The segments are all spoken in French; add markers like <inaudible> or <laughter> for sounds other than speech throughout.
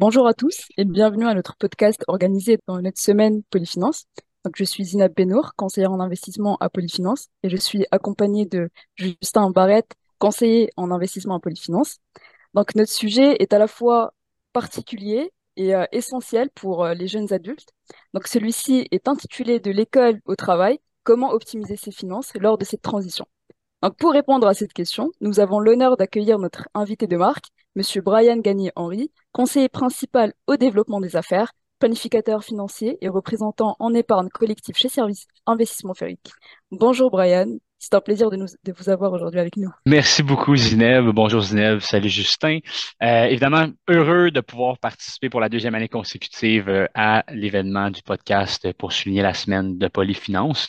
Bonjour à tous et bienvenue à notre podcast organisé dans notre semaine Polyfinance. Je suis Zinab Benour, conseillère en investissement à Polyfinance et je suis accompagnée de Justin Barrette, conseiller en investissement à Polyfinance. Donc, notre sujet est à la fois particulier et euh, essentiel pour euh, les jeunes adultes. Donc, celui-ci est intitulé De l'école au travail, comment optimiser ses finances lors de cette transition. Donc, pour répondre à cette question, nous avons l'honneur d'accueillir notre invité de marque, Monsieur Brian Gagné-Henry, conseiller principal au développement des affaires, planificateur financier et représentant en épargne collective chez Service Investissement Ferrique. Bonjour Brian, c'est un plaisir de vous avoir aujourd'hui avec nous. Merci beaucoup Zineb. Bonjour Zineb, salut Justin. Euh, évidemment, heureux de pouvoir participer pour la deuxième année consécutive euh, à l'événement du podcast pour souligner la semaine de Polyfinance.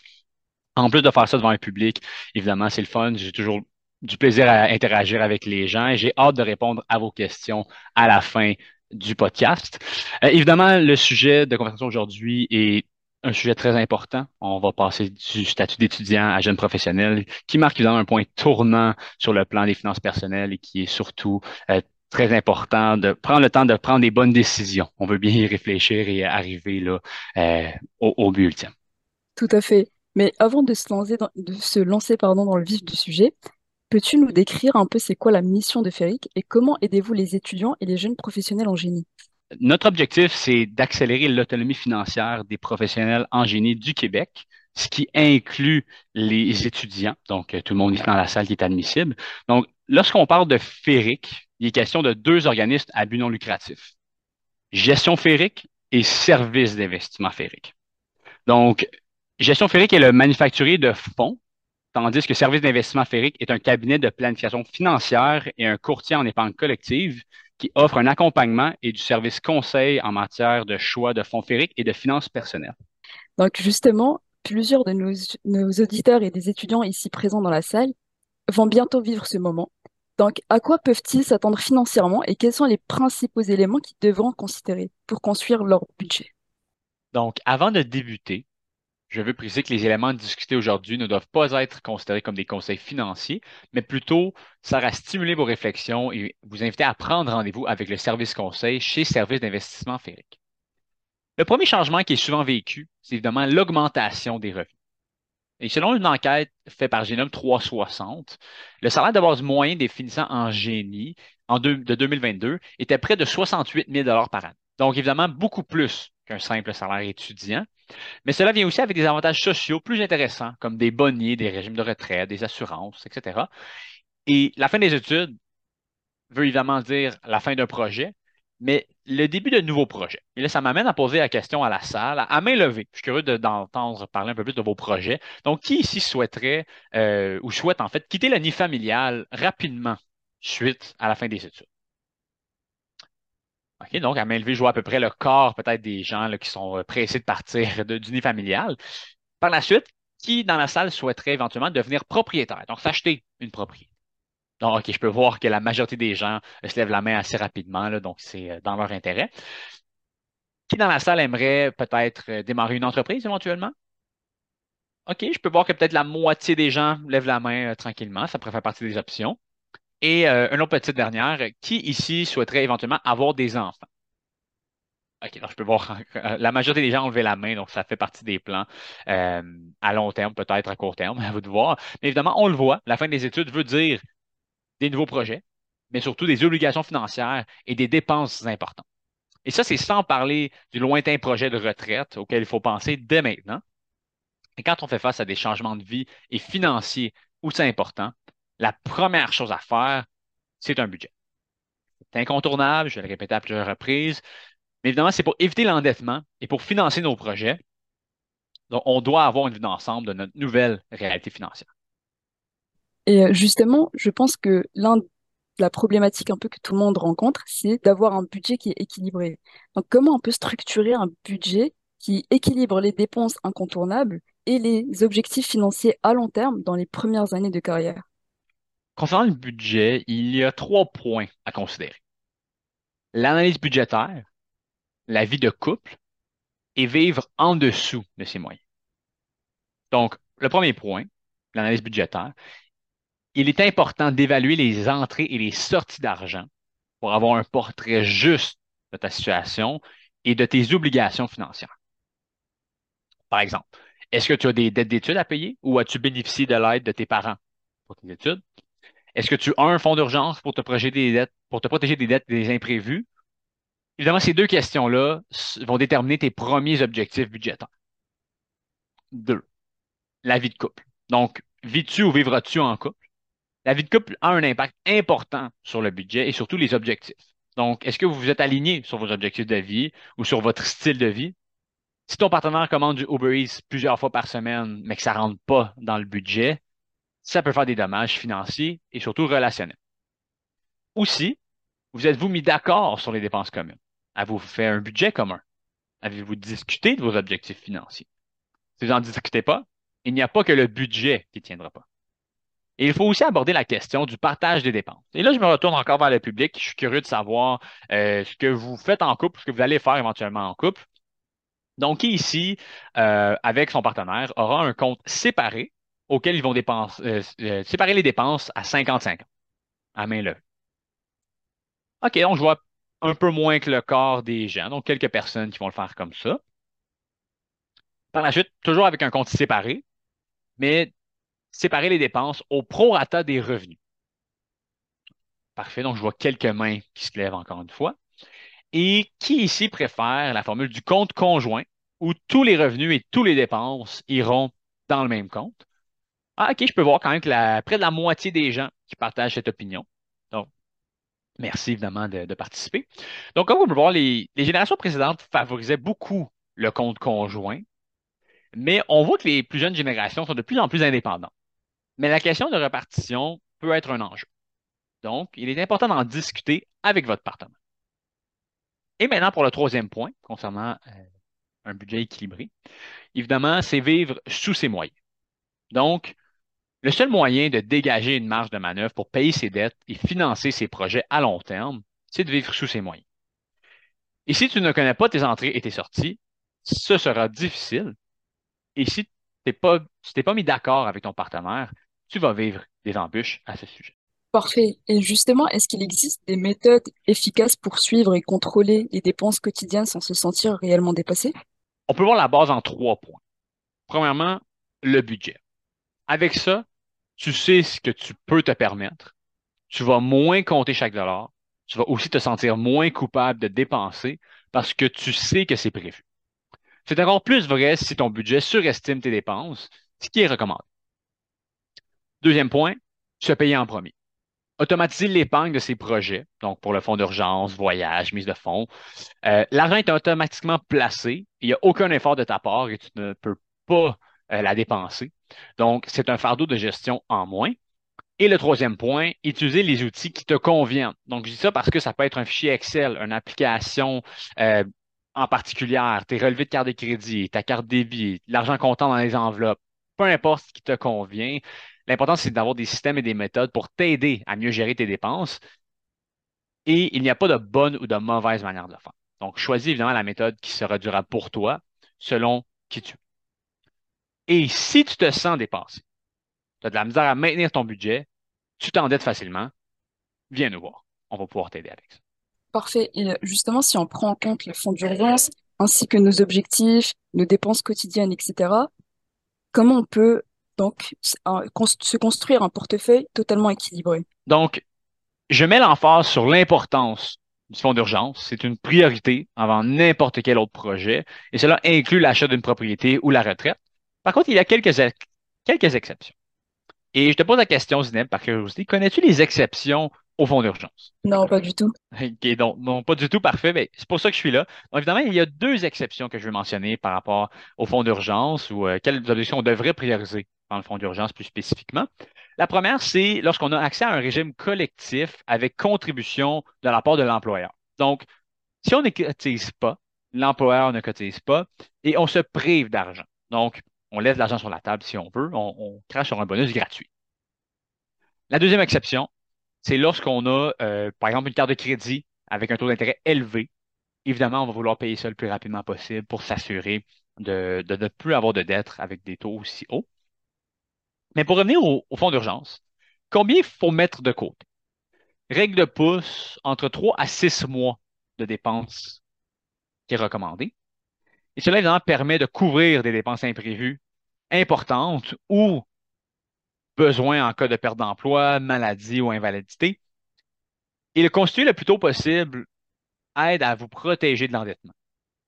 En plus de faire ça devant un public, évidemment, c'est le fun. J'ai toujours du plaisir à interagir avec les gens et j'ai hâte de répondre à vos questions à la fin du podcast. Euh, évidemment, le sujet de conversation aujourd'hui est un sujet très important. On va passer du statut d'étudiant à jeune professionnel, qui marque évidemment un point tournant sur le plan des finances personnelles et qui est surtout euh, très important de prendre le temps de prendre des bonnes décisions. On veut bien y réfléchir et arriver là, euh, au, but ultime. Tout à fait. Mais avant de se lancer de se lancer pardon, dans le vif du sujet, peux-tu nous décrire un peu c'est quoi la mission de Ferric et comment aidez-vous les étudiants et les jeunes professionnels en génie? Notre objectif, c'est d'accélérer l'autonomie financière des professionnels en génie du Québec, ce qui inclut les étudiants, donc tout le monde ici dans la salle qui est admissible. Donc, lorsqu'on parle de Ferric, il est question de deux organismes à but non lucratif. Gestion Ferric et service d'investissement Ferric. Donc, Gestion Ferrique est le manufacturier de fonds, tandis que Service d'investissement Ferrique est un cabinet de planification financière et un courtier en épargne collective qui offre un accompagnement et du service conseil en matière de choix de fonds ferriques et de finances personnelles. Donc justement, plusieurs de nos, nos auditeurs et des étudiants ici présents dans la salle vont bientôt vivre ce moment. Donc, à quoi peuvent-ils s'attendre financièrement et quels sont les principaux éléments qu'ils devront considérer pour construire leur budget? Donc, avant de débuter, je veux préciser que les éléments discutés aujourd'hui ne doivent pas être considérés comme des conseils financiers, mais plutôt ça à stimuler vos réflexions et vous inviter à prendre rendez-vous avec le service conseil chez Service d'investissement Ferric. Le premier changement qui est souvent vécu, c'est évidemment l'augmentation des revenus. Et selon une enquête faite par Génome 360, le salaire de base moyen des finissants en génie en de 2022 était près de 68 000 par an. Donc, évidemment, beaucoup plus qu'un simple salaire étudiant. Mais cela vient aussi avec des avantages sociaux plus intéressants, comme des bonnets, des régimes de retraite, des assurances, etc. Et la fin des études veut évidemment dire la fin d'un projet, mais le début d'un nouveau projet. Et là, ça m'amène à poser la question à la salle, à main levée. Je suis curieux d'entendre parler un peu plus de vos projets. Donc, qui ici souhaiterait euh, ou souhaite en fait quitter le nid familial rapidement suite à la fin des études? OK, donc, à main levée, je vois à peu près le corps peut-être des gens qui sont euh, pressés de partir <laughs> de, du nid familial. Par la suite, qui dans la salle souhaiterait éventuellement devenir propriétaire, donc s'acheter une propriété? Donc, OK, je peux voir que la majorité des gens euh, se lèvent la main assez rapidement, donc c'est euh, dans leur intérêt. Qui dans la salle aimerait peut-être démarrer une entreprise éventuellement? OK, je peux voir que peut-être la moitié des gens lèvent la main tranquillement, ça pourrait faire partie des options. Et euh, une autre petite dernière, qui ici souhaiterait éventuellement avoir des enfants? OK, donc je peux voir, la majorité des gens ont levé la main, donc ça fait partie des plans euh, à long terme, peut-être à court terme, <laughs> à vous de voir. Mais évidemment, on le voit, la fin des études veut dire des nouveaux projets, mais surtout des obligations financières et des dépenses importantes. Et ça, c'est sans parler du lointain projet de retraite auquel il faut penser dès maintenant. Et quand on fait face à des changements de vie et financiers aussi importants, la première chose à faire, c'est un budget. C'est incontournable, je vais le répéter à plusieurs reprises. Mais évidemment, c'est pour éviter l'endettement et pour financer nos projets. Donc, on doit avoir une vue d'ensemble de notre nouvelle réalité financière. Et euh, justement, je pense que l'un la problématique un peu que tout le monde rencontre, c'est d'avoir un budget qui est équilibré. Donc, comment on peut structurer un budget qui équilibre les dépenses incontournables et les objectifs financiers à long terme dans les premières années de carrière? Concernant le budget, il y a trois points à considérer. L'analyse budgétaire, la vie de couple et vivre en dessous de ses moyens. Donc, le premier point, l'analyse budgétaire, il est important d'évaluer les entrées et les sorties d'argent pour avoir un portrait juste de ta situation et de tes obligations financières. Par exemple, est-ce que tu as des dettes d'études à payer ou as-tu bénéficié de l'aide de tes parents pour tes études? Est-ce que tu as un fonds d'urgence pour te protéger des dettes, pour te protéger des dettes des imprévus? Évidemment, ces deux questions-là vont déterminer tes premiers objectifs budgétaires. Deux, la vie de couple. Donc, vis-tu ou vivras-tu en couple? La vie de couple a un impact important sur le budget et surtout les objectifs. Donc, est-ce que vous vous êtes aligné sur vos objectifs de vie ou sur votre style de vie? Si ton partenaire commande du Uber Eats plusieurs fois par semaine, mais que ça ne rentre pas dans le budget, ça peut faire des dommages financiers et surtout relationnels. Aussi, vous êtes-vous mis d'accord sur les dépenses communes? Avez-vous fait un budget commun? Avez-vous discuté de vos objectifs financiers? Si vous n'en discutez pas, il n'y a pas que le budget qui ne tiendra pas. Et il faut aussi aborder la question du partage des dépenses. Et là, je me retourne encore vers le public. Je suis curieux de savoir euh, ce que vous faites en couple, ce que vous allez faire éventuellement en couple. Donc, qui ici, euh, avec son partenaire, aura un compte séparé auquel ils vont dépenser, euh, séparer les dépenses à 55 ans, à main. OK, donc je vois un peu moins que le quart des gens, donc quelques personnes qui vont le faire comme ça. Par la suite, toujours avec un compte séparé, mais séparer les dépenses au prorata des revenus. Parfait, donc je vois quelques mains qui se lèvent encore une fois. Et qui ici préfère la formule du compte conjoint où tous les revenus et tous les dépenses iront dans le même compte? Ah, OK, je peux voir quand même que près de la moitié des gens qui partagent cette opinion. Donc, merci évidemment de, participer. Donc, comme vous pouvez voir, les, générations précédentes favorisaient beaucoup le compte conjoint, mais on voit que les plus jeunes générations sont de plus en plus indépendantes. Mais la question de répartition peut être un enjeu. Donc, il est important d'en discuter avec votre partenaire. Et maintenant, pour le troisième point, concernant euh, un budget équilibré, évidemment, c'est vivre sous ses moyens. Donc, le seul moyen de dégager une marge de manœuvre pour payer ses dettes et financer ses projets à long terme, c'est de vivre sous ses moyens. Et si tu ne connais pas tes entrées et tes sorties, ce sera difficile. Et si tu n'es pas, pas mis d'accord avec ton partenaire, tu vas vivre des embûches à ce sujet. Parfait. Et justement, est-ce qu'il existe des méthodes efficaces pour suivre et contrôler les dépenses quotidiennes sans se sentir réellement dépassé? On peut voir la base en trois points. Premièrement, le budget. Avec ça, tu sais ce que tu peux te permettre. Tu vas moins compter chaque dollar. Tu vas aussi te sentir moins coupable de dépenser parce que tu sais que c'est prévu. C'est encore plus vrai si ton budget surestime tes dépenses, ce qui est recommandé. Deuxième point, se payer en premier. Automatiser l'épargne de ces projets, donc pour le fonds d'urgence, voyage, mise de fonds. Euh, l'argent est automatiquement placé, il n'y a aucun effort de ta part et tu ne peux pas euh, la dépenser. Donc, c'est un fardeau de gestion en moins. Et le troisième point, utiliser les outils qui te conviennent. Donc, je dis ça parce que ça peut être un fichier Excel, une application euh, en particulier, tes relevés de carte de crédit, ta carte débit, l'argent comptant dans les enveloppes, peu importe ce qui te convient. L'important, c'est d'avoir des systèmes et des méthodes pour t'aider à mieux gérer tes dépenses. Et il n'y a pas de bonne ou de mauvaise manière de le faire. Donc, choisis évidemment la méthode qui sera durable pour toi, selon qui tu es. Et si tu te sens dépassé, tu as de la misère à maintenir ton budget, tu t'endettes facilement, viens nous voir. On va pouvoir t'aider avec ça. Parfait. Et justement, si on prend en compte le fonds d'urgence, ainsi que nos objectifs, nos dépenses quotidiennes, etc., comment on peut donc se construire un portefeuille totalement équilibré? Donc, je mets l'emphase sur l'importance du fonds d'urgence. C'est une priorité avant n'importe quel autre projet et cela inclut l'achat d'une propriété ou la retraite. Par contre, il y a quelques, quelques exceptions. Et je te pose la question, Zineb, par curiosité, connais-tu les exceptions au fonds d'urgence? Non, pas du tout. OK, donc, non, pas du tout, parfait. Mais c'est pour ça que je suis là. Donc, évidemment, il y a deux exceptions que je veux mentionner par rapport au fonds d'urgence ou euh, quelles objections on devrait prioriser dans le fonds d'urgence plus spécifiquement. La première, c'est lorsqu'on a accès à un régime collectif avec contribution de la part de l'employeur. Donc, si on ne cotise pas, l'employeur ne cotise pas et on se prive d'argent. Donc, on laisse l'argent sur la table si on veut, on, crache sur un bonus gratuit. La deuxième exception, c'est lorsqu'on a, euh, par exemple, une carte de crédit avec un taux d'intérêt élevé. Évidemment, on va vouloir payer ça le plus rapidement possible pour s'assurer de, ne plus avoir de dettes avec des taux aussi hauts. Mais pour revenir au, au fonds d'urgence, combien il faut mettre de côté? Règle de pouce, entre 3 à 6 mois de dépenses qui est recommandé. Et cela, évidemment, permet de couvrir des dépenses imprévues importantes ou besoins en cas de perte d'emploi, maladie ou invalidité. Et le constituer le plus tôt possible aide à vous protéger de l'endettement.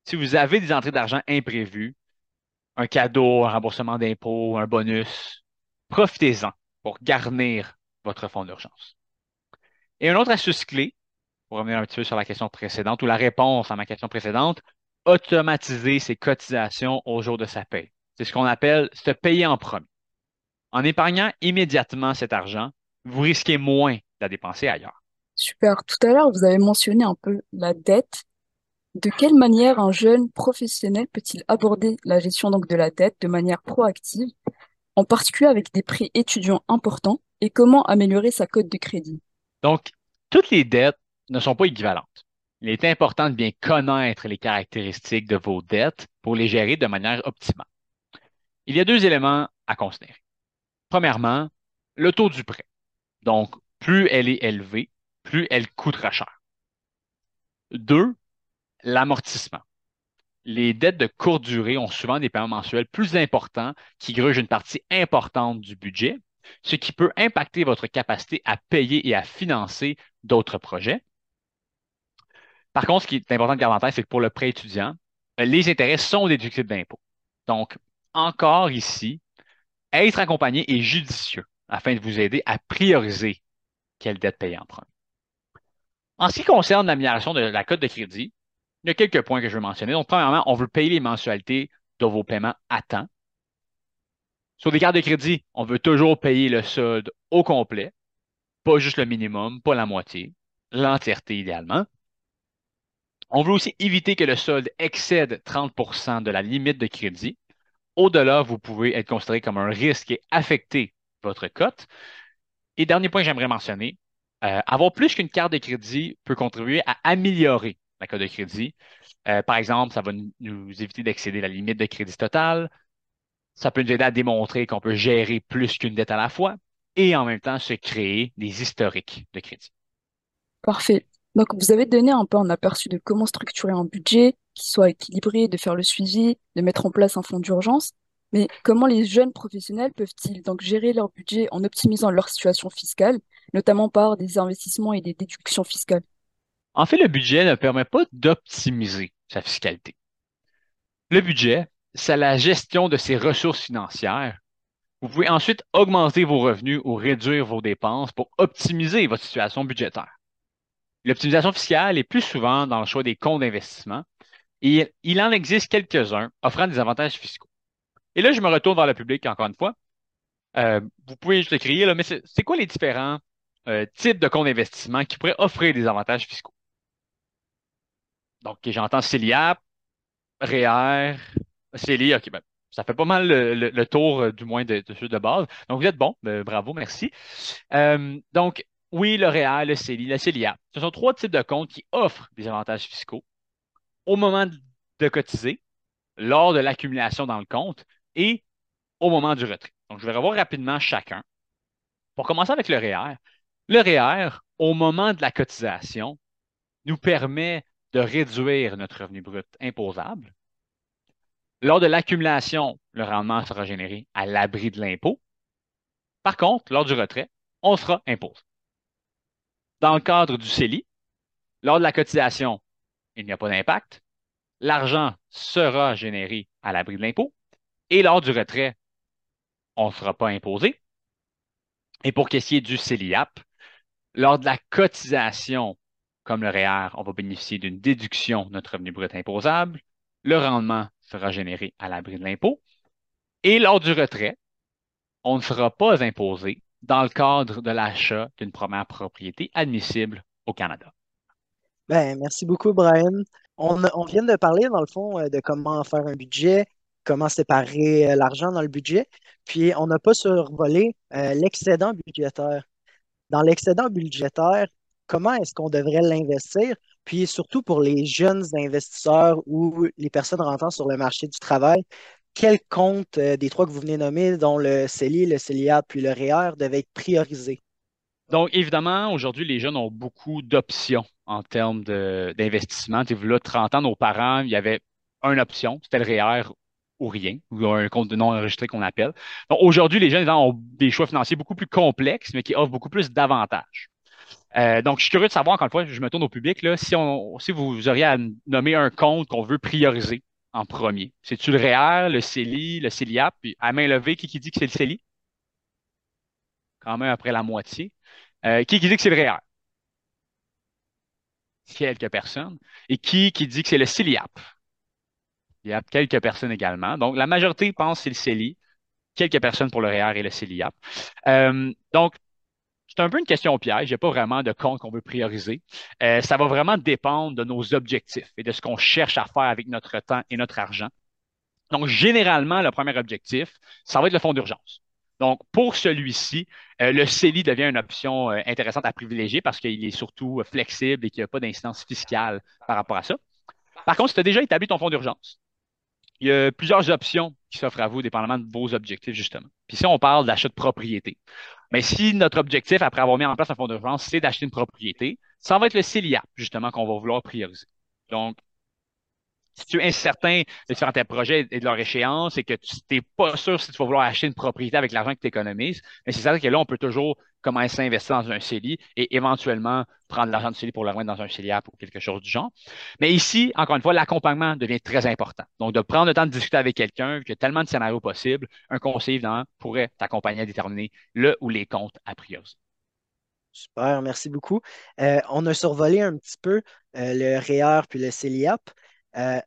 Si vous avez des entrées d'argent imprévues, un cadeau, un remboursement d'impôts, un bonus, profitez-en pour garnir votre fonds d'urgence. Et une autre astuce clé, pour revenir un petit peu sur la question précédente ou la réponse à ma question précédente, automatiser ses cotisations au jour de sa paie. C'est ce qu'on appelle se payer en premier. En épargnant immédiatement cet argent, vous risquez moins de la dépenser ailleurs. Super. Tout à l'heure, vous avez mentionné un peu la dette. De quelle manière un jeune professionnel peut-il aborder la gestion donc de la dette de manière proactive, en particulier avec des prêts étudiants importants, et comment améliorer sa cote de crédit? Donc, toutes les dettes ne sont pas équivalentes. Il est important de bien connaître les caractéristiques de vos dettes pour les gérer de manière optimale. Il y a deux éléments à considérer. Premièrement, le taux du prêt. Donc, plus elle est élevée, plus elle coûtera cher. Deux, l'amortissement. Les dettes de courte durée ont souvent des paiements mensuels plus importants qui grugent une partie importante du budget, ce qui peut impacter votre capacité à payer et à financer d'autres projets. Par contre, ce qui est important de garder en tête, c'est que pour le prêt étudiant, les intérêts sont déductibles d'impôts. Donc, encore ici, être accompagné est judicieux afin de vous aider à prioriser quelle dette payer en premier. En ce qui concerne l'amélioration de la cote de crédit, il y a quelques points que je veux mentionner. Donc, premièrement, on veut payer les mensualités de vos paiements à temps. Sur des cartes de crédit, on veut toujours payer le solde au complet, pas juste le minimum, pas la moitié, l'entièreté idéalement. On veut aussi éviter que le solde excède 30% de la limite de crédit. Au-delà, vous pouvez être considéré comme un risque et affecter votre cote. Et dernier point que j'aimerais mentionner, euh, avoir plus qu'une carte de crédit peut contribuer à améliorer la cote de crédit. Euh, par exemple, ça va nous éviter d'excéder la limite de crédit totale. Ça peut nous aider à démontrer qu'on peut gérer plus qu'une dette à la fois et en même temps se créer des historiques de crédit. Parfait. Donc, vous avez donné un peu un aperçu de comment structurer un budget qui soit équilibré, de faire le suivi, de mettre en place un fonds d'urgence. Mais comment les jeunes professionnels peuvent-ils donc gérer leur budget en optimisant leur situation fiscale, notamment par des investissements et des déductions fiscales? En fait, le budget ne permet pas d'optimiser sa fiscalité. Le budget, c'est la gestion de ses ressources financières. Vous pouvez ensuite augmenter vos revenus ou réduire vos dépenses pour optimiser votre situation budgétaire. L'optimisation fiscale est plus souvent dans le choix des comptes d'investissement et il en existe quelques-uns offrant des avantages fiscaux. Et là, je me retourne vers le public encore une fois. Euh, vous pouvez juste écrire, là, mais c'est quoi les différents euh, types de comptes d'investissement qui pourraient offrir des avantages fiscaux? Donc, j'entends CELIAP, REER, CELI, OK, ben, ça fait pas mal le, tour, euh, du moins, de, ceux de base. Donc, vous êtes bon, ben, bravo, merci. donc, oui, le REER, le CELI, la CELIA. Ce sont trois types de comptes qui offrent des avantages fiscaux au moment de cotiser, lors de l'accumulation dans le compte et au moment du retrait. Donc, je vais revoir rapidement chacun. Pour commencer avec le REER, le REER, au moment de la cotisation, nous permet de réduire notre revenu brut imposable. Lors de l'accumulation, le rendement sera généré à l'abri de l'impôt. Par contre, lors du retrait, on sera imposé. Dans le cadre du CELI, lors de la cotisation, il n'y a pas d'impact. L'argent sera généré à l'abri de l'impôt. Et lors du retrait, on ne sera pas imposé. Et pour ce qui est du CELIAP, lors de la cotisation, comme le REER, on va bénéficier d'une déduction de notre revenu brut imposable. Le rendement sera généré à l'abri de l'impôt. Et lors du retrait, on ne sera pas imposé dans le cadre de l'achat d'une première propriété admissible au Canada. Ben, merci beaucoup, Brian. On, vient de parler, dans le fond, euh, de comment faire un budget, comment séparer euh, l'argent dans le budget, puis on n'a pas survolé euh, l'excédent budgétaire. Dans l'excédent budgétaire, comment est-ce qu'on devrait l'investir? Puis surtout pour les jeunes investisseurs ou les personnes rentrant sur le marché du travail, quel compte euh, des trois que vous venez nommer, dont le CELI, le CELIA puis le REER, devait être priorisé? Donc, évidemment, aujourd'hui, les jeunes ont beaucoup d'options en termes d'investissement. Tu là, 30 ans, nos parents, il y avait une option, c'était le REER ou rien, ou un compte de non enregistré qu'on appelle. Donc aujourd'hui, les jeunes ont des choix financiers beaucoup plus complexes, mais qui offrent beaucoup plus d'avantages. Euh, donc, je suis curieux de savoir, encore une fois, je me tourne au public, si vous auriez à nommer un compte qu'on veut prioriser en premier. C'est-tu le REER, le CELI, le CELIAP? Puis à main levée, qui, dit que c'est le CELI? Quand même après la moitié. Qui, qui dit que c'est le REER? Quelques personnes. Et qui, qui dit que c'est le CELIAP? Il y a quelques personnes également. Donc, la majorité pense que c'est le CELI. Quelques personnes pour le REER et le CELIAP. Euh, donc, c'est un peu une question piège. Il n'y a pas vraiment de compte qu'on veut prioriser. Euh, ça va vraiment dépendre de nos objectifs et de ce qu'on cherche à faire avec notre temps et notre argent. Donc, généralement, le premier objectif, ça va être le fonds d'urgence. Donc, pour celui-ci, euh, le CELI devient une option euh, intéressante à privilégier parce qu'il est surtout flexible et qu'il n'y a pas d'incidence fiscale par rapport à ça. Par contre, si tu as déjà établi ton fonds d'urgence, il y a plusieurs options qui s'offrent à vous, dépendamment de vos objectifs, justement. Puis si on parle d'achat de propriété, mais si notre objectif, après avoir mis en place un fonds d'urgence, c'est d'acheter une propriété, ça va être le CELIAP, justement, qu'on va vouloir prioriser. Donc, si tu es incertain de différents projets et de leur échéance et que tu n'es pas sûr si tu vas vouloir acheter une propriété avec l'argent que tu économises, mais c'est certain que là, on peut toujours commencer à investir dans un CELI et éventuellement prendre l'argent du CELI pour le remettre dans un CELIAP ou quelque chose du genre. Mais ici, encore une fois, l'accompagnement devient très important. Donc, de prendre le temps de discuter avec quelqu'un, qui a tellement de scénarios possibles, un conseiller, évidemment, pourrait t'accompagner à déterminer le ou les comptes à prioriser. Super, merci beaucoup. Euh, on a survolé un petit peu euh, le REER puis le CELIAP. Euh,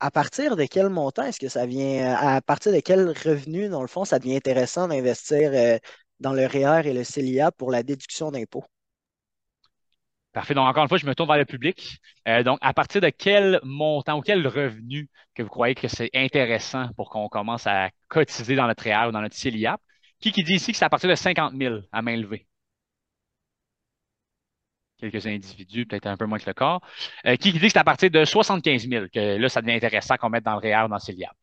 à partir de quel montant est-ce que ça vient, à partir de quel revenu, dans le fond, ça devient intéressant d'investir euh, dans le REER et le CELIA pour la déduction d'impôts? Parfait. Donc, encore une fois, je me tourne vers le public. Euh, donc, à partir de quel montant ou quel revenu que vous croyez que c'est intéressant pour qu'on commence à cotiser dans notre REER ou dans notre CELIAP? Qui, qui dit ici que c'est à partir de 50 000 à main levée? Quelques individus, peut-être un peu moins que le corps, euh, qui dit que c'est à partir de 75 000 que là, ça devient intéressant qu'on mette dans le REER ou dans CELIAP.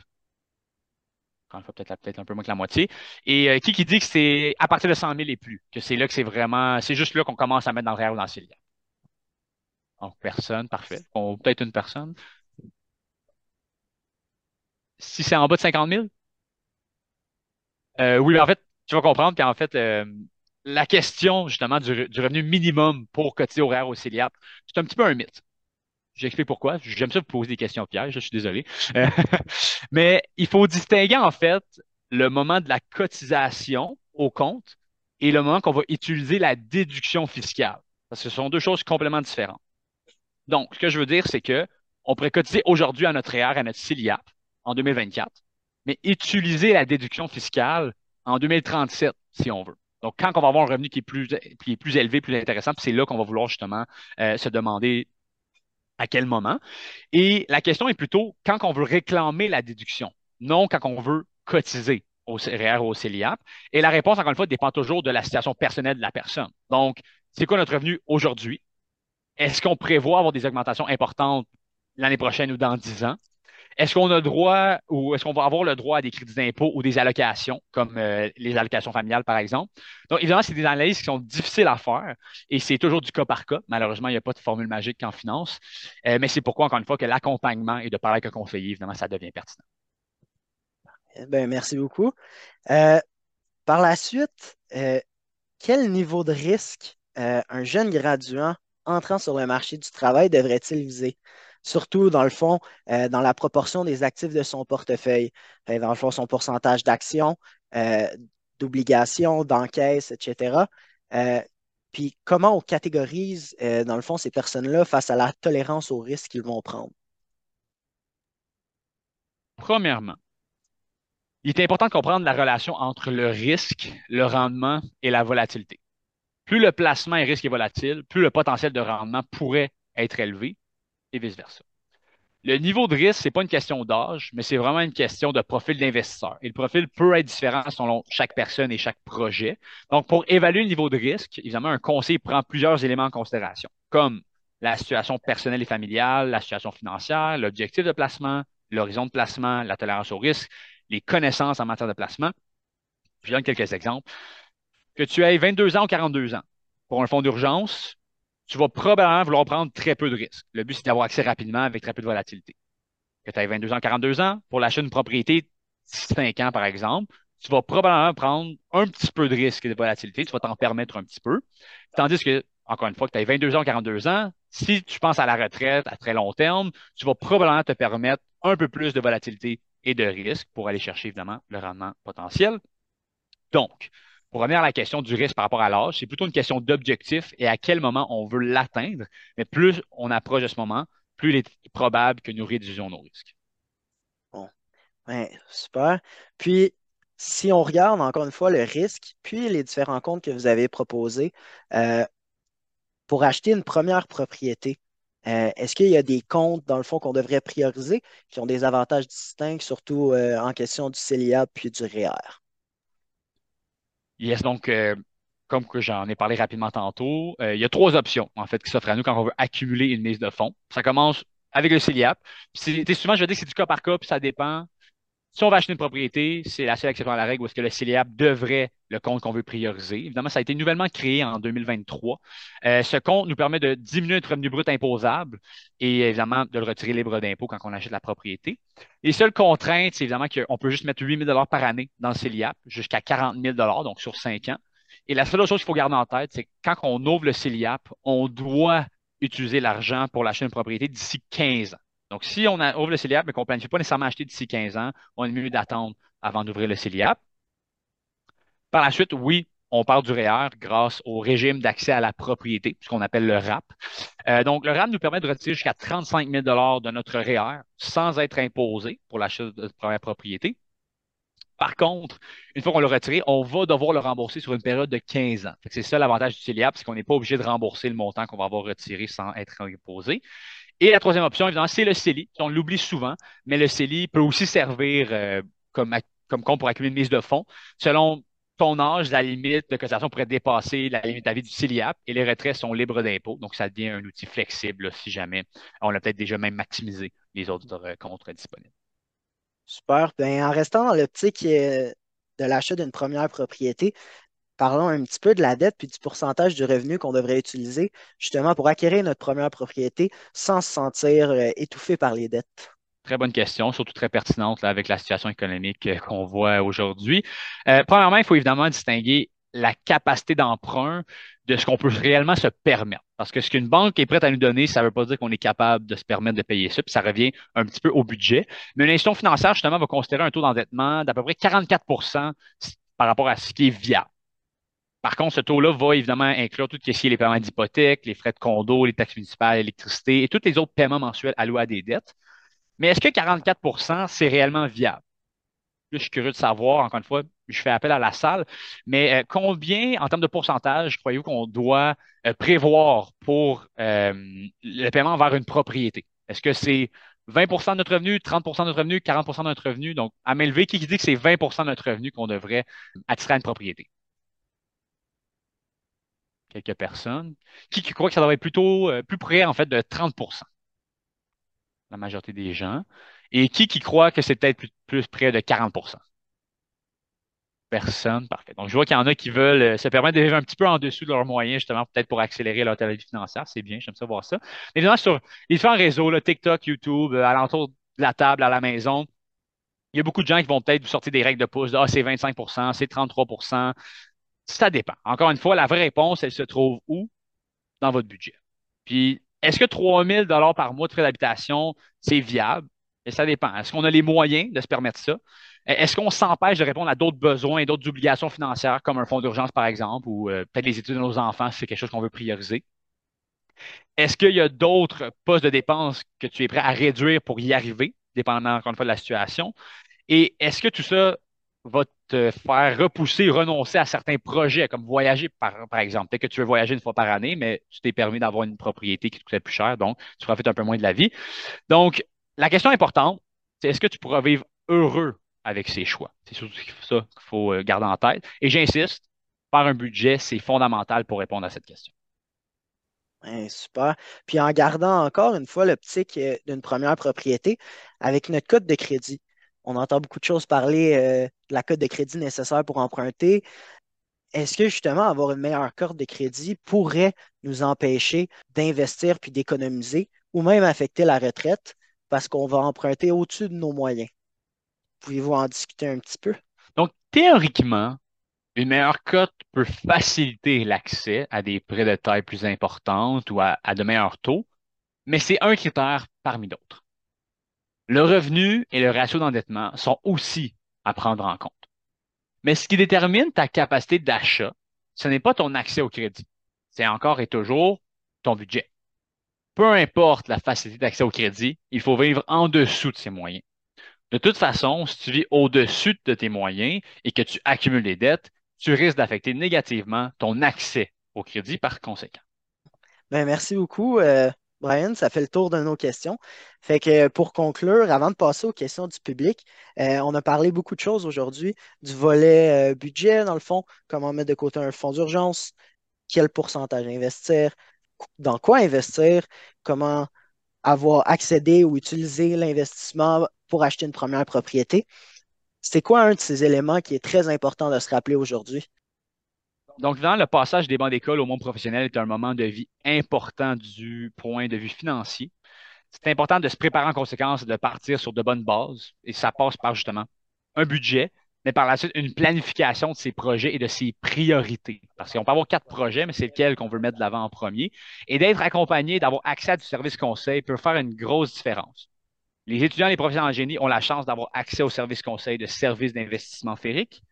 Encore peut-être peut un peu moins que la moitié. Et euh, qui, dit que c'est à partir de 100 000 et plus, que c'est là que c'est vraiment, c'est juste là qu'on commence à mettre dans le REER ou dans CELIAP. Donc, personne, parfait. Peut-être une personne. Si c'est en bas de 50 000? Euh, oui, en fait, tu vas comprendre qu'en fait, la question justement du, revenu minimum pour cotiser horaire au CELIAP, c'est un petit peu un mythe. J'explique pourquoi. J'aime ça vous poser des questions pièges, je suis désolé. <laughs> Mais il faut distinguer en fait le moment de la cotisation au compte et le moment qu'on va utiliser la déduction fiscale. Parce que ce sont deux choses complètement différentes. Donc, ce que je veux dire, c'est que on pourrait cotiser aujourd'hui à notre REER, à notre CELIAP en 2024, mais utiliser la déduction fiscale en 2037, si on veut. Donc, quand on va avoir un revenu qui est plus, qui est plus élevé, plus intéressant, c'est là qu'on va vouloir justement euh, se demander à quel moment. Et la question est plutôt quand on veut réclamer la déduction, non quand on veut cotiser au CRR ou au CELIAP. Et la réponse, encore une fois, dépend toujours de la situation personnelle de la personne. Donc, c'est quoi notre revenu aujourd'hui? Est-ce qu'on prévoit avoir des augmentations importantes l'année prochaine ou dans 10 ans? Est-ce qu'on a droit ou est-ce qu'on va avoir le droit à des crédits d'impôt ou des allocations, comme euh, les allocations familiales, par exemple? Donc, évidemment, c'est des analyses qui sont difficiles à faire et c'est toujours du cas par cas. Malheureusement, il n'y a pas de formule magique en finance, euh, mais c'est pourquoi, encore une fois, que l'accompagnement et de parler avec un conseiller, évidemment, ça devient pertinent. Ben, merci beaucoup. Euh, par la suite, quel niveau de risque un jeune graduant entrant sur le marché du travail devrait-il viser? Surtout dans le fond, euh, dans la proportion des actifs de son portefeuille. dans le fond, son pourcentage d'actions, euh, d'obligations, d'encaisses, etc. Euh, puis comment on catégorise, dans le fond, ces personnes-là face à la tolérance au risque qu'ils vont prendre? Premièrement, il est important de comprendre la relation entre le risque, le rendement et la volatilité. Plus le placement est risque et volatile, plus le potentiel de rendement pourrait être élevé et vice-versa. Le niveau de risque, ce n'est pas une question d'âge, mais c'est vraiment une question de profil d'investisseur. Et le profil peut être différent selon chaque personne et chaque projet. Donc, pour évaluer le niveau de risque, évidemment, un conseil prend plusieurs éléments en considération, comme la situation personnelle et familiale, la situation financière, l'objectif de placement, l'horizon de placement, la tolérance au risque, les connaissances en matière de placement. Je donne quelques exemples. Que tu aies 22 ans ou 42 ans, pour un fonds d'urgence, tu vas probablement vouloir prendre très peu de risques. Le but, c'est d'avoir accès rapidement avec très peu de volatilité. Que tu aies 22 ans, 42 ans, pour l'achat d'une propriété, 5 ans par exemple, tu vas probablement prendre un petit peu de risque de volatilité, tu vas t'en permettre un petit peu. Tandis que, encore une fois, que tu as 22 ans, 42 ans, si tu penses à la retraite à très long terme, tu vas probablement te permettre un peu plus de volatilité et de risque pour aller chercher évidemment le rendement potentiel. Donc, pour revenir à la question du risque par rapport à l'âge, c'est plutôt une question d'objectif et à quel moment on veut l'atteindre. Mais plus on approche de ce moment, plus il est probable que nous réduisions nos risques. Bon, super. Puis, si on regarde encore une fois le risque, puis les différents comptes que vous avez proposés euh, pour acheter une première propriété, euh, est-ce qu'il y a des comptes, dans le fond, qu'on devrait prioriser qui ont des avantages distincts, surtout euh, en question du CELIA puis du REER? Yes, donc, comme que j'en ai parlé rapidement tantôt, il y a trois options, en fait, qui s'offrent à nous quand on veut accumuler une mise de fonds. Ça commence avec le CELIAP. Souvent, je dire que c'est du cas par cas, puis ça dépend si on va acheter une propriété, c'est la seule exception à la règle où est-ce que le CELIAP devrait le compte qu'on veut prioriser. Évidemment, ça a été nouvellement créé en 2023. Euh, ce compte nous permet de diminuer notre revenu brut imposable et évidemment de le retirer libre d'impôt quand on achète la propriété. Les seules contraintes, c'est évidemment qu'on peut juste mettre 8 000 par année dans le CELIAP jusqu'à 40 000 donc sur 5 ans. Et la seule chose qu'il faut garder en tête, c'est que quand on ouvre le CELIAP, on doit utiliser l'argent pour l'achat d'une propriété d'ici 15 ans. Donc, si on ouvre le CELIAP, mais qu'on ne planifie pas nécessairement acheter d'ici 15 ans, on est mieux d'attendre avant d'ouvrir le CELIAP. Par la suite, oui, on parle du REER grâce au régime d'accès à la propriété, ce qu'on appelle le RAP. Euh, donc, le RAP nous permet de retirer jusqu'à 35 000 de notre REER sans être imposé pour l'achat de première propriété. Par contre, une fois qu'on l'a retiré, on va devoir le rembourser sur une période de 15 ans. C'est ça l'avantage du CELIAP, c'est qu'on n'est pas obligé de rembourser le montant qu'on va avoir retiré sans être imposé. Et la troisième option, évidemment, c'est le CELI. On l'oublie souvent, mais le CELI peut aussi servir euh, comme, comme compte pour accumuler une mise de fonds. Selon ton âge, la limite de cotisation pourrait dépasser la limite vie du CELIAP et les retraits sont libres d'impôt. Donc, ça devient un outil flexible si jamais on a peut-être déjà même maximisé les autres euh, comptes disponibles. Super. Ben, en restant dans l'optique euh, de l'achat d'une première propriété, parlons un petit peu de la dette puis du pourcentage du revenu qu'on devrait utiliser justement pour acquérir notre première propriété sans se sentir euh, étouffé par les dettes. Très bonne question, surtout très pertinente avec la situation économique euh, qu'on voit aujourd'hui. Euh, premièrement, il faut évidemment distinguer la capacité d'emprunt de ce qu'on peut réellement se permettre. Parce que ce qu'une banque est prête à nous donner, ça ne veut pas dire qu'on est capable de se permettre de payer ça, puis ça revient un petit peu au budget. Mais une institution financière, justement, va considérer un taux d'endettement d'à peu près 44% par rapport à ce qui est viable. Par contre, ce taux-là va évidemment inclure tout ce qui est les paiements d'hypothèque, les frais de condo, les taxes municipales, l'électricité et tous les autres paiements mensuels alloués à des dettes. Mais est-ce que 44% c'est réellement viable? je suis curieux de savoir, encore une fois, je fais appel à la salle, mais euh, combien, en termes de pourcentage, croyez-vous qu'on doit euh, prévoir pour euh, le paiement vers une propriété? Est-ce que c'est 20% de notre revenu, 30% de notre revenu, 40 de notre revenu? Donc, à m'élever, qui dit que c'est 20% de notre revenu qu'on devrait attirer à une propriété? Quelques personnes, qui, croient que ça devrait être plutôt euh, plus près en fait de 30% la majorité des gens, et qui qui croit que c'est peut-être plus, près de 40% Personne, parfait. Donc, je vois qu'il y en a qui veulent euh, se permettre de vivre un petit peu en dessous de leurs moyens, justement, peut-être pour accélérer leur vie financière. C'est bien, j'aime ça voir ça. Évidemment, sur les différents réseaux, là, TikTok, YouTube, euh, alentour de la table, à la maison, il y a beaucoup de gens qui vont peut-être vous sortir des règles de pouce. Ah, c'est 25% c'est 33 ça dépend. Encore une fois, la vraie réponse, elle se trouve où? Dans votre budget. Puis, est-ce que 3 000 par mois de frais d'habitation, c'est viable? Et ça dépend. Est-ce qu'on a les moyens de se permettre ça? Est-ce qu'on s'empêche de répondre à d'autres besoins et d'autres obligations financières, comme un fonds d'urgence, par exemple, ou euh, peut-être les études de nos enfants, si c'est quelque chose qu'on veut prioriser? Est-ce qu'il y a d'autres postes de dépenses que tu es prêt à réduire pour y arriver, dépendamment, encore une fois, de la situation? Et est-ce que tout ça va te faire repousser, renoncer à certains projets, comme voyager, par, exemple. Peut-être que tu veux voyager une fois par année, mais tu t'es permis d'avoir une propriété qui te coûtait plus cher, donc tu profites un peu moins de la vie. Donc, la question importante, c'est est-ce que tu pourras vivre heureux avec ces choix? C'est surtout ça qu'il faut euh, garder en tête. Et j'insiste, faire un budget, c'est fondamental pour répondre à cette question. super. Puis en gardant encore une fois l'optique euh, d'une première propriété avec notre code de crédit. On entend beaucoup de choses parler euh, de la cote de crédit nécessaire pour emprunter. est-ce que justement avoir une meilleure carte de crédit pourrait nous empêcher d'investir puis d'économiser ou même affecter la retraite parce qu'on va emprunter au-dessus de nos moyens? Pouvez-vous en discuter un petit peu? Donc, théoriquement, une meilleure cote peut faciliter l'accès à des prêts de taille plus importante ou à, de meilleurs taux, mais c'est un critère parmi d'autres. Le revenu et le ratio d'endettement sont aussi à prendre en compte. Mais ce qui détermine ta capacité d'achat, ce n'est pas ton accès au crédit. C'est encore et toujours ton budget. Peu importe la facilité d'accès au crédit, il faut vivre en dessous de ses moyens. De toute façon, si tu vis au-dessus de tes moyens et que tu accumules des dettes, tu risques d'affecter négativement ton accès au crédit par conséquent. Ben, merci beaucoup, euh, Brian. Ça fait le tour de nos questions. Fait que pour conclure, avant de passer aux questions du public, euh, on a parlé beaucoup de choses aujourd'hui, du volet euh, budget, dans le fond, comment mettre de côté un fonds d'urgence, quel pourcentage investir, dans quoi investir, comment avoir accédé ou utilisé l'investissement pour acheter une première propriété. C'est quoi un de ces éléments qui est très important de se rappeler aujourd'hui? Donc, dans le passage des bancs d'école au monde professionnel est un moment de vie important du point de vue financier. C'est important de se préparer en conséquence et de partir sur de bonnes bases. Et ça passe par justement un budget, mais par la suite une planification de ses projets et de ses priorités. Parce qu'on peut avoir quatre projets, mais c'est lequel qu'on veut mettre de l'avant en premier. Et d'être accompagné, d'avoir accès à du service conseil peut faire une grosse différence. Les étudiants et les professionnels en génie ont la chance d'avoir accès au service conseil de services d'investissement férique.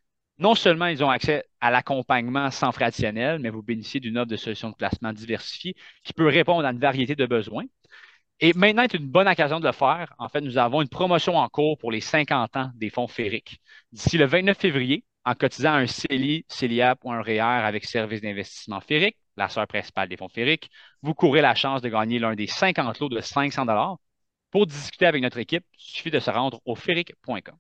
Non seulement ils ont accès à l'accompagnement sans frais additionnels, mais vous bénéficiez d'une offre de solutions de placement diversifiée qui peut répondre à une variété de besoins. Et maintenant est une bonne occasion de le faire. En fait, nous avons une promotion en cours pour les 50 ans des fonds fériques. D'ici le 29 février, en cotisant un CELI, CELIAP ou un REER e avec service d'investissement férique, la sœur principale des fonds fériques, vous courez la chance de gagner l'un des 50 lots de 500 pour discuter avec notre équipe, il suffit de se rendre au ferric.com.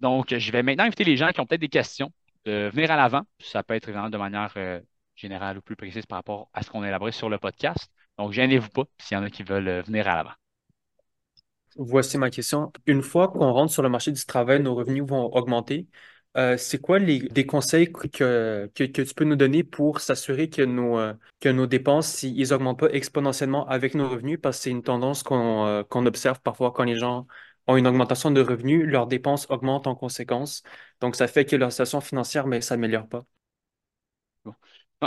Donc, je vais maintenant inviter les gens qui ont peut-être des questions de venir à l'avant. Ça peut être évidemment de manière euh, générale ou plus précise par rapport à ce qu'on a élaboré sur le podcast. Donc, gênez-vous pas s'il y en a qui veulent euh, venir à l'avant. Voici ma question. Une fois qu'on rentre sur le marché du travail, nos revenus vont augmenter. Euh, c'est quoi des conseils que, que, tu peux nous donner pour s'assurer que nos, que nos dépenses, ils augmentent pas exponentiellement avec nos revenus? Parce que c'est une tendance qu'on observe parfois quand les gens ont une augmentation de revenus, leurs dépenses augmentent en conséquence. Donc, ça fait que leur situation financière ne s'améliore pas.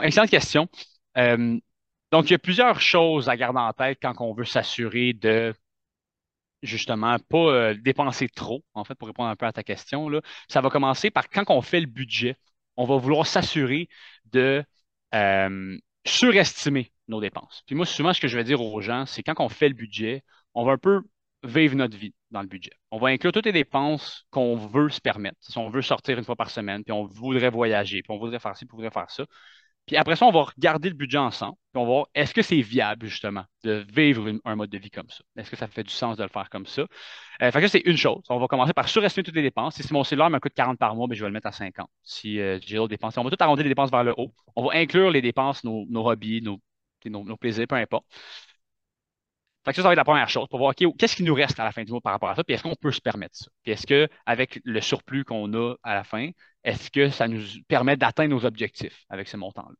excellente question. donc, il y a plusieurs choses à garder en tête quand on veut s'assurer de justement, pas euh, dépenser trop, en fait, pour répondre un peu à ta question. Là. Ça va commencer par quand on fait le budget, on va vouloir s'assurer de euh, surestimer nos dépenses. Puis moi, souvent, ce que je vais dire aux gens, c'est quand on fait le budget, on va un peu vivre notre vie dans le budget. On va inclure toutes les dépenses qu'on veut se permettre. Si on veut sortir une fois par semaine, puis on voudrait voyager, puis on voudrait faire ci, puis on voudrait faire ça. Puis après ça, on va regarder le budget ensemble. Puis on va voir est-ce que c'est viable, justement, de vivre un mode de vie comme ça? Est-ce que ça fait du sens de le faire comme ça? Euh, fait que c'est une chose. On va commencer par surestimer toutes les dépenses. Si mon cellulaire me coûte 40 par mois, bien, je vais le mettre à 50. Si euh, j'ai d'autres dépenses, on va tout arrondir les dépenses vers le haut. On va inclure les dépenses, nos, hobbies, nos, plaisirs, peu importe. Fait que ça, ça va être la première chose pour voir qu'est-ce qui nous reste à la fin du mois par rapport à ça, puis est-ce qu'on peut se permettre ça? Puis est-ce qu'avec le surplus qu'on a à la fin, est-ce que ça nous permet d'atteindre nos objectifs avec ce montant-là?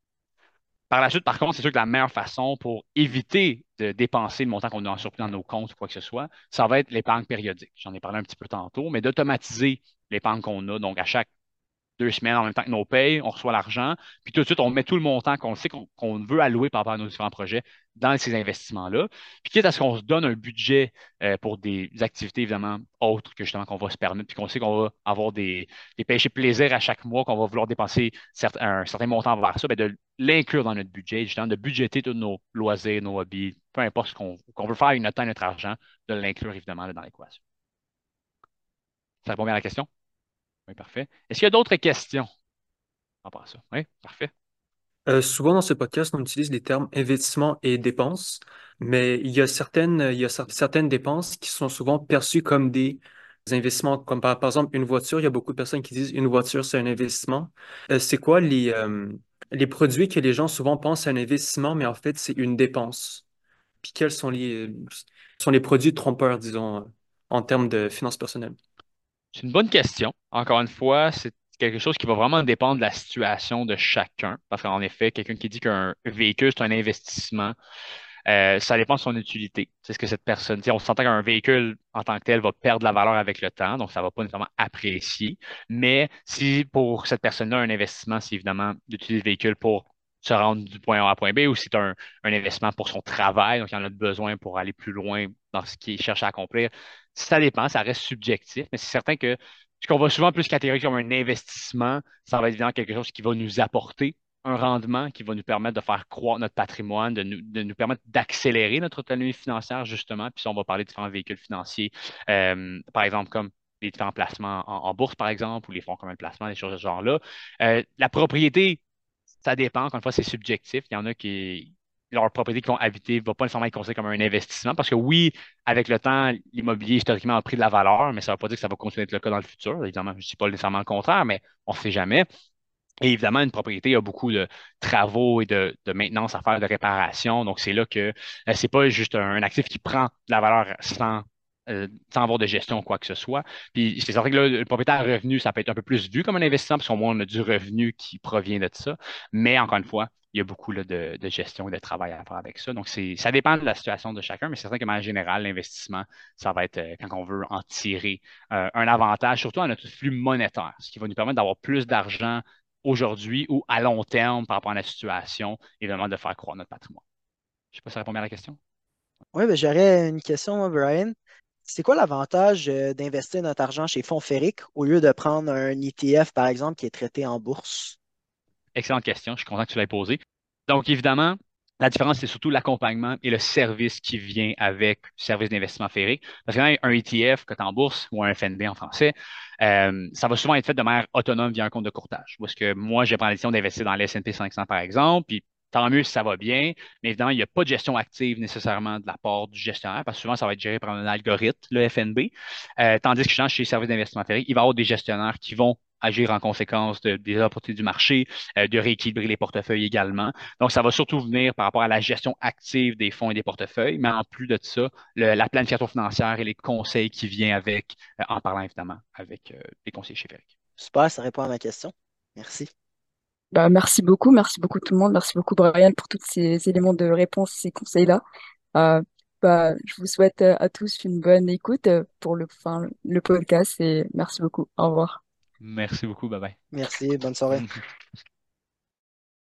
Par la suite, par contre, c'est sûr que la meilleure façon pour éviter de dépenser le montant qu'on a en surplus dans nos comptes ou quoi que ce soit, ça va être l'épargne périodique. J'en ai parlé un petit peu tantôt, mais d'automatiser l'épargne qu'on a. Donc, à chaque deux semaines en même temps que nos payes, on reçoit l'argent, puis tout de suite, on met tout le montant qu'on sait qu'on veut allouer par rapport à nos différents projets dans ces investissements-là. Puis quitte à ce qu'on se donne un budget euh, pour des activités évidemment autres que justement qu'on va se permettre, puis qu'on sait qu'on va avoir des, des péchés plaisir à chaque mois, qu'on va vouloir dépenser un certain montant vers ça, bien de l'inclure dans notre budget, justement, de budgéter tous nos loisirs, nos hobbies, peu importe ce qu'on veut faire avec notre temps, notre argent, de l'inclure évidemment dans l'équation. Ça répond bien à la question? Oui, parfait. Est-ce qu'il y a d'autres questions? À ça? Oui, parfait. Euh, souvent dans ce podcast, on utilise les termes investissement et dépenses, mais il y a certaines, dépenses qui sont souvent perçues comme des investissements, comme par, exemple une voiture. Il y a beaucoup de personnes qui disent une voiture, c'est un investissement. Euh, c'est quoi les, euh, les produits que les gens souvent pensent un investissement, mais en fait, c'est une dépense? Puis quels sont les, sont les produits trompeurs, disons, en termes de finances personnelles? C'est une bonne question. Encore une fois, c'est quelque chose qui va vraiment dépendre de la situation de chacun. Parce qu'en effet, quelqu'un qui dit qu'un véhicule, c'est un investissement, euh, ça dépend de son utilité. C'est ce que cette personne, on s'entend qu'un véhicule en tant que tel va perdre la valeur avec le temps, donc ça ne va pas nécessairement apprécier. Mais si pour cette personne-là, un investissement, c'est évidemment d'utiliser le véhicule pour se rendre du point A à point B ou c'est un, un, investissement pour son travail, donc il en a besoin pour aller plus loin dans ce qu'il cherche à accomplir. Ça dépend, ça reste subjectif, mais c'est certain que ce qu'on va souvent plus catégoriser comme un investissement, ça va être évidemment quelque chose qui va nous apporter un rendement qui va nous permettre de faire croître notre patrimoine, de nous, de nous permettre d'accélérer notre autonomie financière, justement. Puis on va parler de différents véhicules financiers, euh, par exemple, comme les différents placements en, bourse, par exemple, ou les fonds communs de placement, des choses de ce genre-là. Euh, la propriété, ça dépend. Encore une fois, c'est subjectif. Il y en a qui, leur propriété qu'ils vont habiter ne va pas nécessairement être considérée comme un investissement parce que oui, avec le temps, l'immobilier historiquement a pris de la valeur, mais ça ne veut pas dire que ça va continuer à être le cas dans le futur. Évidemment, je ne dis pas nécessairement le contraire, mais on ne sait jamais. Et évidemment, une propriété a beaucoup de travaux et de, maintenance à faire, de réparation. Donc, c'est là que ce euh, c'est pas juste un, actif qui prend de la valeur sans, euh, sans avoir de gestion ou quoi que ce soit. Puis, c'est vrai que le propriétaire revenu, ça peut être un peu plus vu comme un investissement parce qu'au moins, on a du revenu qui provient de ça. Mais encore une fois, il y a beaucoup de, de, gestion et de travail à faire avec ça. Donc, ça dépend de la situation de chacun, mais c'est certain que, en général, l'investissement, ça va être euh, quand on veut en tirer un avantage, surtout en notre flux monétaire, ce qui va nous permettre d'avoir plus d'argent aujourd'hui ou à long terme par rapport à la situation, évidemment, de faire croître notre patrimoine. Je ne sais pas si ça répond bien à la question. Oui, ben, j'aurais une question, Brian. C'est quoi l'avantage euh, d'investir notre argent chez Fonds Ferric au lieu de prendre un ETF, par exemple, qui est traité en bourse? Excellente question. Je suis content que tu l'aies posée. Donc, évidemment, la différence, c'est surtout l'accompagnement et le service qui vient avec le service d'investissement ferré. Parce qu'un ETF, que en bourse ou un FNB en français, euh, ça va souvent être fait de manière autonome via un compte de courtage. Parce que moi, j'ai pris la décision d'investir dans l'S&P 500, par exemple, puis tant mieux si ça va bien, mais évidemment, il n'y a pas de gestion active nécessairement de la part du gestionnaire, parce que souvent, ça va être géré par un algorithme, le FNB. Euh, tandis que je chez les services d'investissement ferré, il va y avoir des gestionnaires qui vont agir en conséquence des opportunités du marché, euh, de rééquilibrer les portefeuilles également. Donc, ça va surtout venir par rapport à la gestion active des fonds et des portefeuilles, mais en plus de ça, la planification financière et les conseils qui viennent avec, euh, en parlant évidemment avec euh, les conseillers chez Ferric. Super, ça répond à ma question. Merci. Bah, merci beaucoup, merci beaucoup tout le monde, merci beaucoup Brian pour tous ces éléments de réponse, ces conseils-là. bah, je vous souhaite à tous une bonne écoute pour le, enfin, le podcast et merci beaucoup. Au revoir. Merci beaucoup. Bye bye. Merci. Bonne soirée. <laughs>